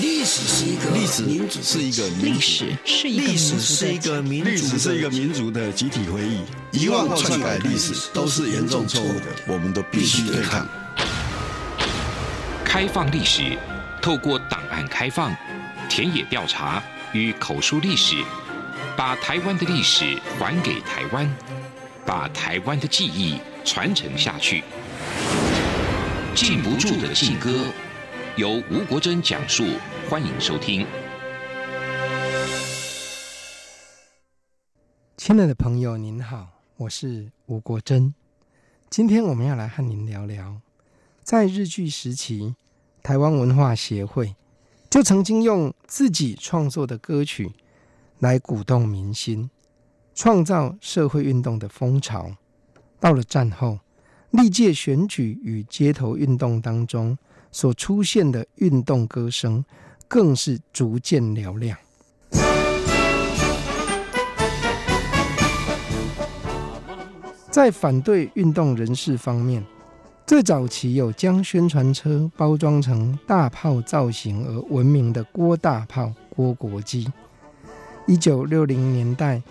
历史是一个历史民主是一个历史是一个历史是一个民历史是一个民族的集体回忆，遗忘或篡改历史都是严重错误的，我们都必须对抗。开放历史，透过档案开放、田野调查与口述历史，把台湾的历史还给台湾，把台湾的记忆传承下去。禁不住的禁歌，由吴国珍讲述，欢迎收听。亲爱的朋友，您好，我是吴国珍。今天我们要来和您聊聊，在日据时期，台湾文化协会就曾经用自己创作的歌曲来鼓动民心，创造社会运动的风潮。到了战后，历届选举与街头运动当中所出现的运动歌声，更是逐渐嘹亮。在反对运动人士方面，最早期有将宣传车包装成大炮造型而闻名的郭大炮郭国基。一九六零年代，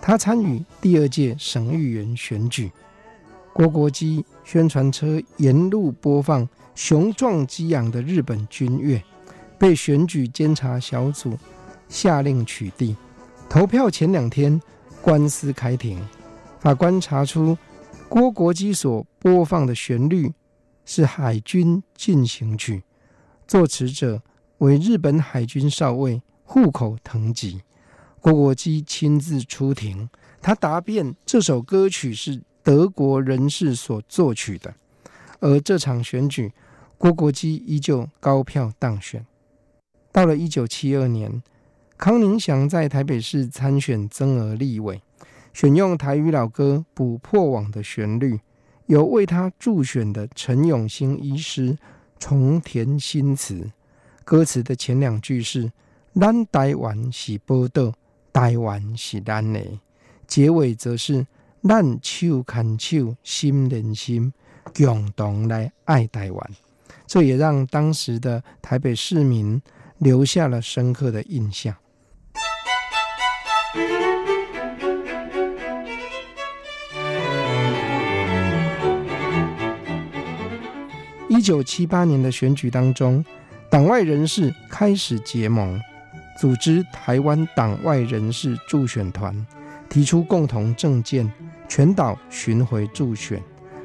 他参与第二届省议员选举。郭国基宣传车沿路播放雄壮激昂的日本军乐，被选举监察小组下令取缔。投票前两天，官司开庭，法官查出。郭国基所播放的旋律是《海军进行曲》，作词者为日本海军少尉户口藤吉。郭国基亲自出庭，他答辩这首歌曲是德国人士所作曲的。而这场选举，郭国基依旧高票当选。到了一九七二年，康宁祥在台北市参选增额立委。选用台语老歌《补破网》的旋律，由为他助选的陈永兴医师重填新词。歌词的前两句是“咱台湾是宝岛，台湾是咱的”，结尾则是“咱手牵手，心连心，共同来爱台湾”。这也让当时的台北市民留下了深刻的印象。一九七八年的选举当中，党外人士开始结盟，组织台湾党外人士助选团，提出共同政见，全岛巡回助选。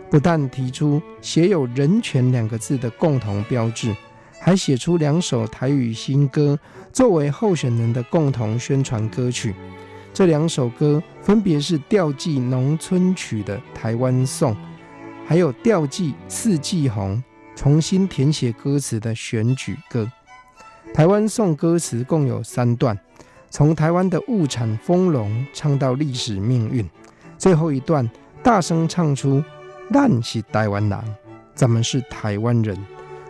不但提出写有“人权”两个字的共同标志，还写出两首台语新歌作为候选人的共同宣传歌曲。这两首歌分别是调剂农村曲的《台湾颂》，还有调剂四季红。重新填写歌词的选举歌，《台湾颂》歌词共有三段，从台湾的物产丰隆唱到历史命运，最后一段大声唱出“咱是台湾人，咱们是台湾人”，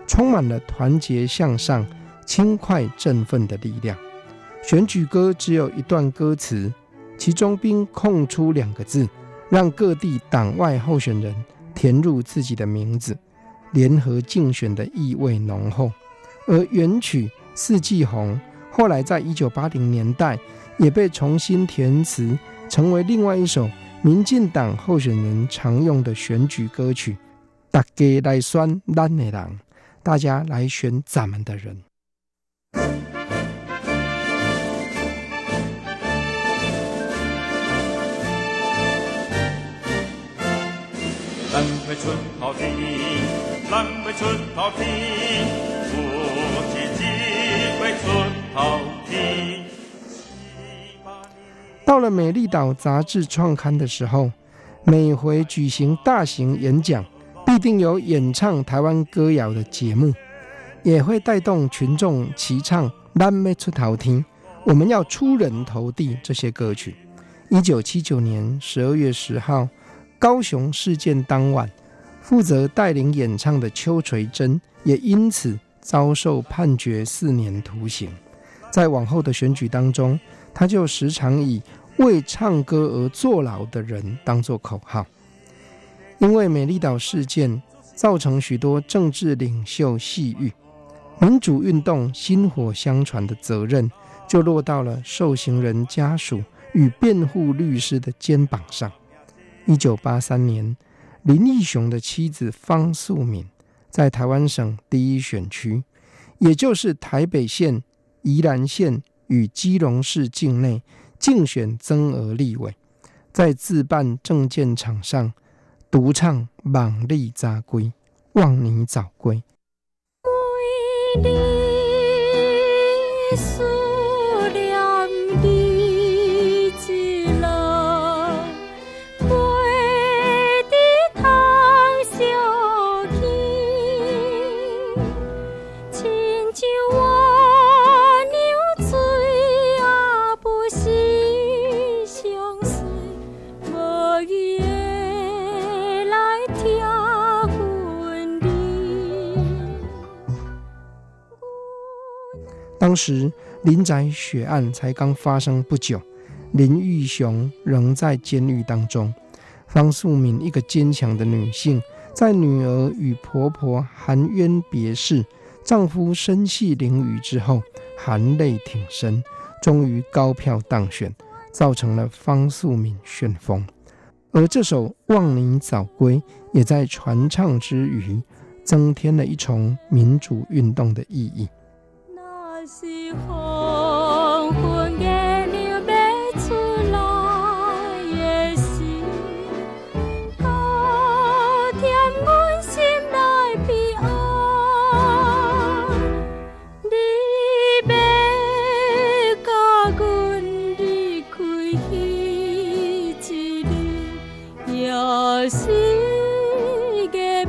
充满了团结向上、轻快振奋的力量。选举歌只有一段歌词，其中并空出两个字，让各地党外候选人填入自己的名字。联合竞选的意味浓厚，而原曲《四季红》后来在一九八零年代也被重新填词，成为另外一首民进党候选人常用的选举歌曲，大家来选咱的人。南北春桃李，南北春桃李，我只记北春桃李。到了《美丽岛》杂志创刊的时候，每回举行大型演讲，必定有演唱台湾歌谣的节目，也会带动群众齐唱《咱要出头天》，我们要出人头地这些歌曲。一九七九年十二月十号，高雄事件当晚。负责带领演唱的邱垂珍也因此遭受判决四年徒刑。在往后的选举当中，他就时常以“为唱歌而坐牢的人”当作口号。因为美丽岛事件，造成许多政治领袖细语。民主运动薪火相传的责任，就落到了受刑人家属与辩护律师的肩膀上。一九八三年，林义雄的妻子方素敏在台湾省第一选区，也就是台北县、宜兰县与基隆市境内竞选增额立委，在自办政见场上独唱《望你早归》，望你早归。当时林宅血案才刚发生不久，林玉雄仍在监狱当中。方素敏一个坚强的女性，在女儿与婆婆含冤别世、丈夫身系囹圄之后，含泪挺身，终于高票当选，造成了方素敏旋风。而这首《望你早归》也在传唱之余，增添了一重民主运动的意义。是黄昏月亮要出来的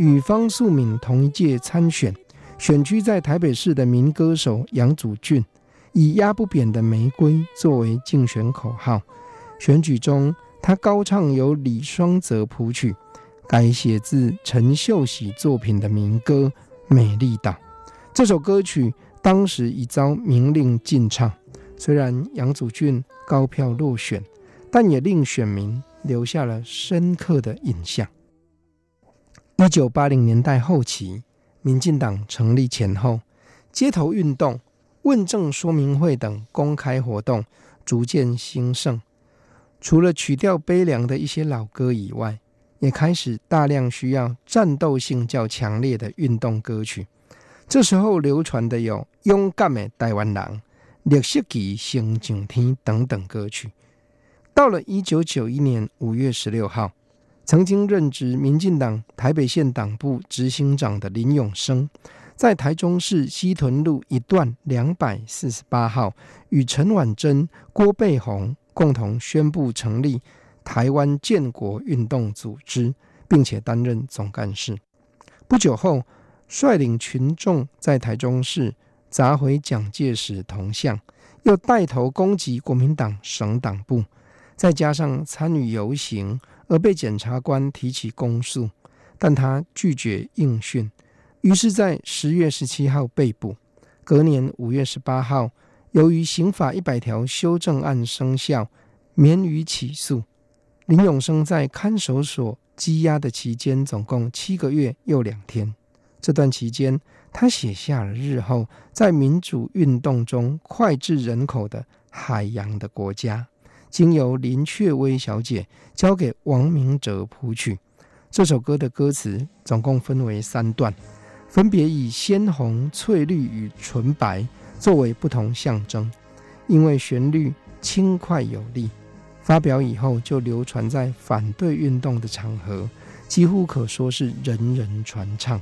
与方素敏同一届参选，选区在台北市的民歌手杨祖峻，以“压不扁的玫瑰”作为竞选口号。选举中，他高唱由李双泽谱曲、改写自陈秀喜作品的民歌《美丽岛》。这首歌曲当时已遭明令禁唱。虽然杨祖峻高票落选，但也令选民留下了深刻的印象。一九八零年代后期，民进党成立前后，街头运动、问政说明会等公开活动逐渐兴盛。除了曲调悲凉的一些老歌以外，也开始大量需要战斗性较强烈的运动歌曲。这时候流传的有《勇敢的台湾人》、《绿色旗升上天》等等歌曲。到了一九九一年五月十六号。曾经任职民进党台北县党部执行长的林永生，在台中市西屯路一段两百四十八号，与陈婉珍、郭背红共同宣布成立台湾建国运动组织，并且担任总干事。不久后，率领群众在台中市砸毁蒋介石铜像，又带头攻击国民党省党部，再加上参与游行。而被检察官提起公诉，但他拒绝应讯，于是，在十月十七号被捕。隔年五月十八号，由于刑法一百条修正案生效，免予起诉。林永生在看守所羁押的期间，总共七个月又两天。这段期间，他写下了日后在民主运动中脍炙人口的《海洋的国家》。经由林雀薇小姐交给王明哲谱曲，这首歌的歌词总共分为三段，分别以鲜红、翠绿与纯白作为不同象征。因为旋律轻快有力，发表以后就流传在反对运动的场合，几乎可说是人人传唱。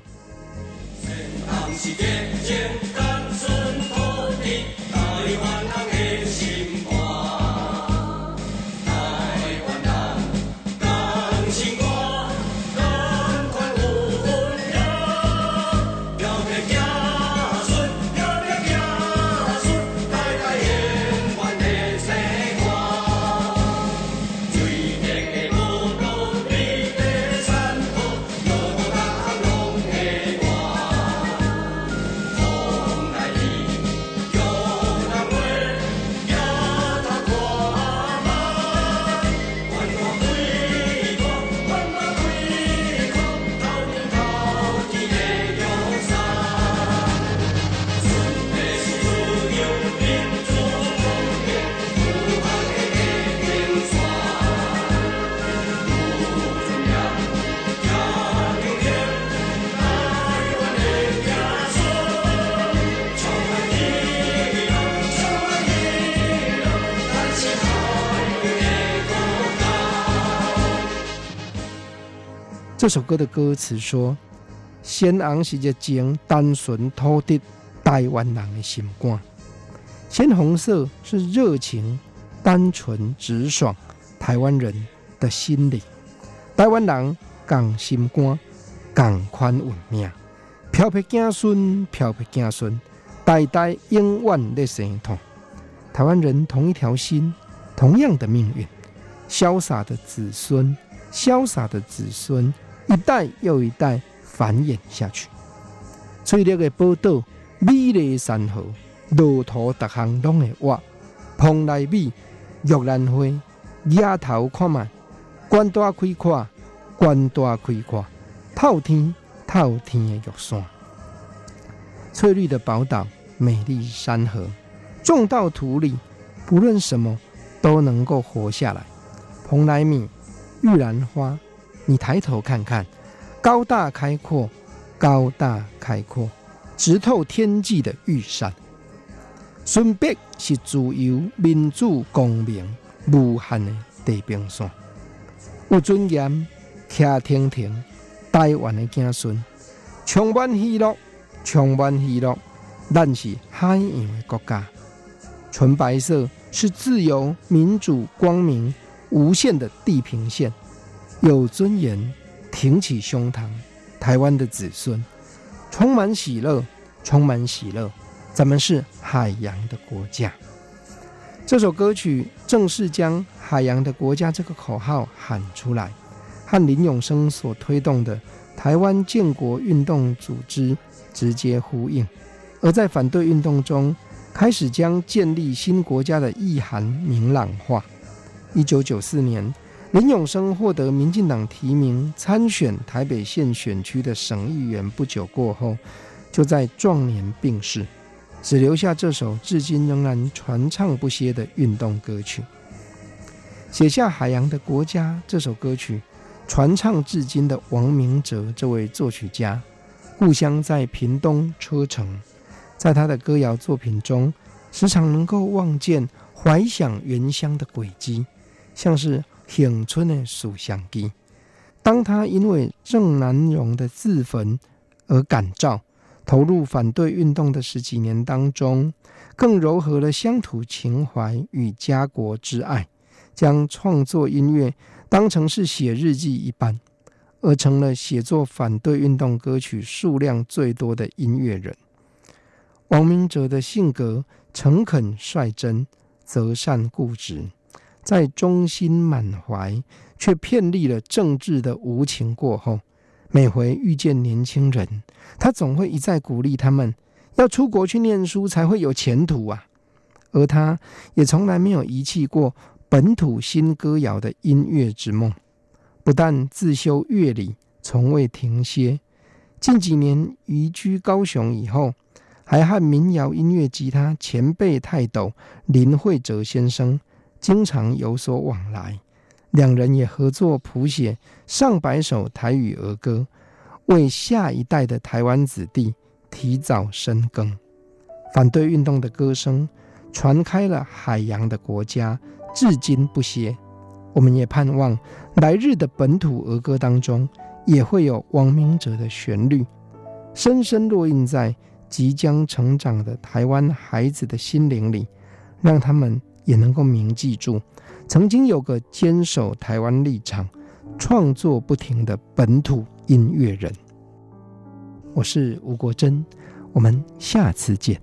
这首歌的歌词说：“鲜红是热情单纯土地台湾人的心肝，鲜红色是热情单纯直爽台湾人的心灵。台湾人讲心肝，讲宽运命，飘撇子孙，漂撇子孙，代代永远的生痛。台湾人同一条心，同样的命运，潇洒的子孙，潇洒的子孙，一代又一代繁衍下去。翠绿的宝岛。”美丽的山河，路途逐项拢会挖，蓬莱米、玉兰花，野头看卖，关大开阔，关大开阔，透天透天的玉山，翠绿的宝岛，美丽山河，种到土里，不论什么都能够活下来。蓬莱米、玉兰花，你抬头看看，高大开阔，高大开阔。直透天际的玉山，顺北是自由、民主、光明、无限的地平线。有尊严、倚天庭，台湾的子孙，充满喜乐，充满喜乐。咱是海洋的国家，纯白色是自由、民主、光明、无限的地平线。有尊严，挺起胸膛，台湾的子孙。充满喜乐，充满喜乐，咱们是海洋的国家。这首歌曲正是将“海洋的国家”这个口号喊出来，和林永生所推动的台湾建国运动组织直接呼应。而在反对运动中，开始将建立新国家的意涵明朗化。一九九四年，林永生获得民进党提名参选台北县选区的省议员，不久过后，就在壮年病逝，只留下这首至今仍然传唱不歇的运动歌曲。写下《海洋的国家》这首歌曲，传唱至今的王明哲这位作曲家，故乡在屏东车城，在他的歌谣作品中，时常能够望见怀想原乡的轨迹，像是。挺村的书香机。当他因为郑南榕的自焚而感召，投入反对运动的十几年当中，更糅合了乡土情怀与家国之爱，将创作音乐当成是写日记一般，而成了写作反对运动歌曲数量最多的音乐人。王明哲的性格诚恳率真，择善固执。在忠心满怀却偏历了政治的无情过后，每回遇见年轻人，他总会一再鼓励他们要出国去念书才会有前途啊。而他也从来没有遗弃过本土新歌谣的音乐之梦，不但自修乐理，从未停歇。近几年移居高雄以后，还和民谣音乐吉他前辈泰斗林慧哲先生。经常有所往来，两人也合作谱写上百首台语儿歌，为下一代的台湾子弟提早深耕。反对运动的歌声传开了海洋的国家，至今不歇。我们也盼望来日的本土儿歌当中，也会有王明哲的旋律，深深烙印在即将成长的台湾孩子的心灵里，让他们。也能够铭记住，曾经有个坚守台湾立场、创作不停的本土音乐人。我是吴国珍，我们下次见。